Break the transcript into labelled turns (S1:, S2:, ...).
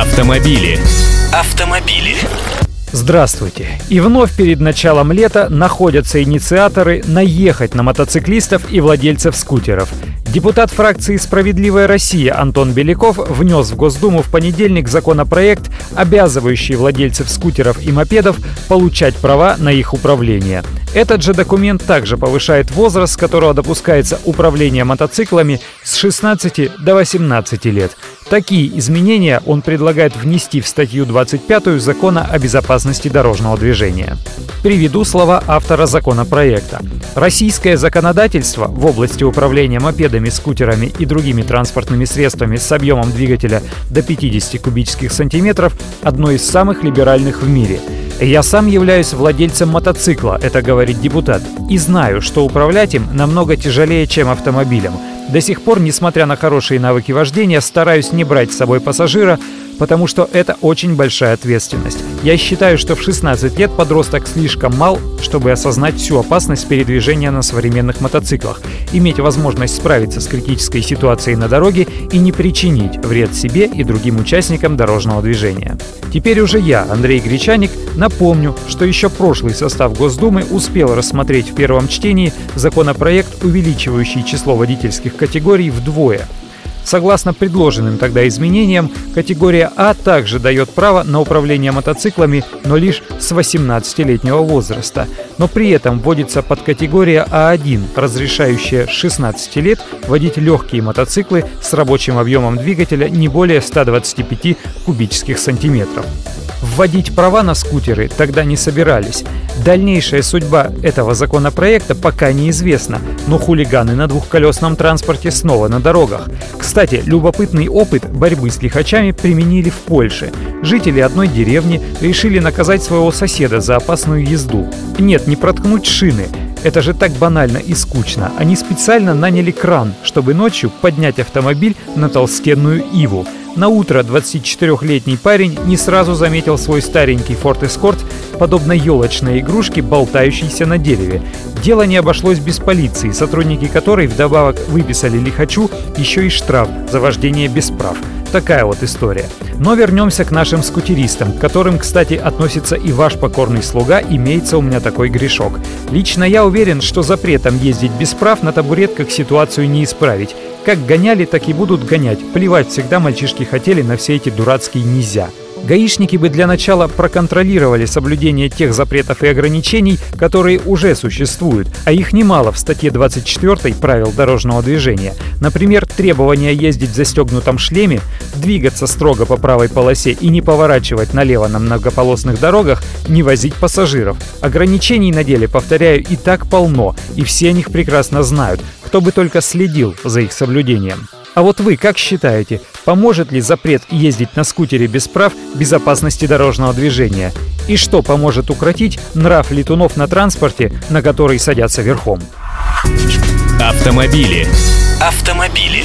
S1: Автомобили. Автомобили.
S2: Здравствуйте! И вновь перед началом лета находятся инициаторы наехать на мотоциклистов и владельцев скутеров. Депутат фракции «Справедливая Россия» Антон Беляков внес в Госдуму в понедельник законопроект, обязывающий владельцев скутеров и мопедов получать права на их управление. Этот же документ также повышает возраст, с которого допускается управление мотоциклами с 16 до 18 лет. Такие изменения он предлагает внести в статью 25 Закона о безопасности дорожного движения. Приведу слова автора законопроекта. Российское законодательство в области управления мопедами, скутерами и другими транспортными средствами с объемом двигателя до 50 кубических сантиметров одно из самых либеральных в мире. Я сам являюсь владельцем мотоцикла, это говорит депутат, и знаю, что управлять им намного тяжелее, чем автомобилем. До сих пор, несмотря на хорошие навыки вождения, стараюсь не брать с собой пассажира, потому что это очень большая ответственность. Я считаю, что в 16 лет подросток слишком мал, чтобы осознать всю опасность передвижения на современных мотоциклах, иметь возможность справиться с критической ситуацией на дороге и не причинить вред себе и другим участникам дорожного движения. Теперь уже я, Андрей Гречаник, напомню, что еще прошлый состав Госдумы успел рассмотреть в первом чтении законопроект, увеличивающий число водительских категорий вдвое – Согласно предложенным тогда изменениям, категория А также дает право на управление мотоциклами, но лишь с 18-летнего возраста. Но при этом вводится подкатегория А1, разрешающая с 16 лет водить легкие мотоциклы с рабочим объемом двигателя не более 125 кубических сантиметров. Вводить права на скутеры тогда не собирались. Дальнейшая судьба этого законопроекта пока неизвестна, но хулиганы на двухколесном транспорте снова на дорогах. Кстати, любопытный опыт борьбы с лихачами применили в Польше. Жители одной деревни решили наказать своего соседа за опасную езду. Нет, не проткнуть шины, это же так банально и скучно. Они специально наняли кран, чтобы ночью поднять автомобиль на толстенную иву. На утро 24-летний парень не сразу заметил свой старенький Ford Escort, подобно елочной игрушке, болтающейся на дереве. Дело не обошлось без полиции, сотрудники которой вдобавок выписали лихачу еще и штраф за вождение без прав. Такая вот история. Но вернемся к нашим скутеристам, к которым, кстати, относится и ваш покорный слуга, имеется у меня такой грешок. Лично я уверен, что запретом ездить без прав на табуретках ситуацию не исправить. Как гоняли, так и будут гонять. Плевать всегда мальчишки хотели на все эти дурацкие «нельзя». Гаишники бы для начала проконтролировали соблюдение тех запретов и ограничений, которые уже существуют, а их немало в статье 24 правил дорожного движения. Например, требование ездить в застегнутом шлеме, двигаться строго по правой полосе и не поворачивать налево на многополосных дорогах, не возить пассажиров. Ограничений на деле, повторяю, и так полно, и все о них прекрасно знают, кто бы только следил за их соблюдением. А вот вы как считаете, поможет ли запрет ездить на скутере без прав безопасности дорожного движения? И что поможет укротить нрав летунов на транспорте, на который садятся верхом?
S1: Автомобили. Автомобили.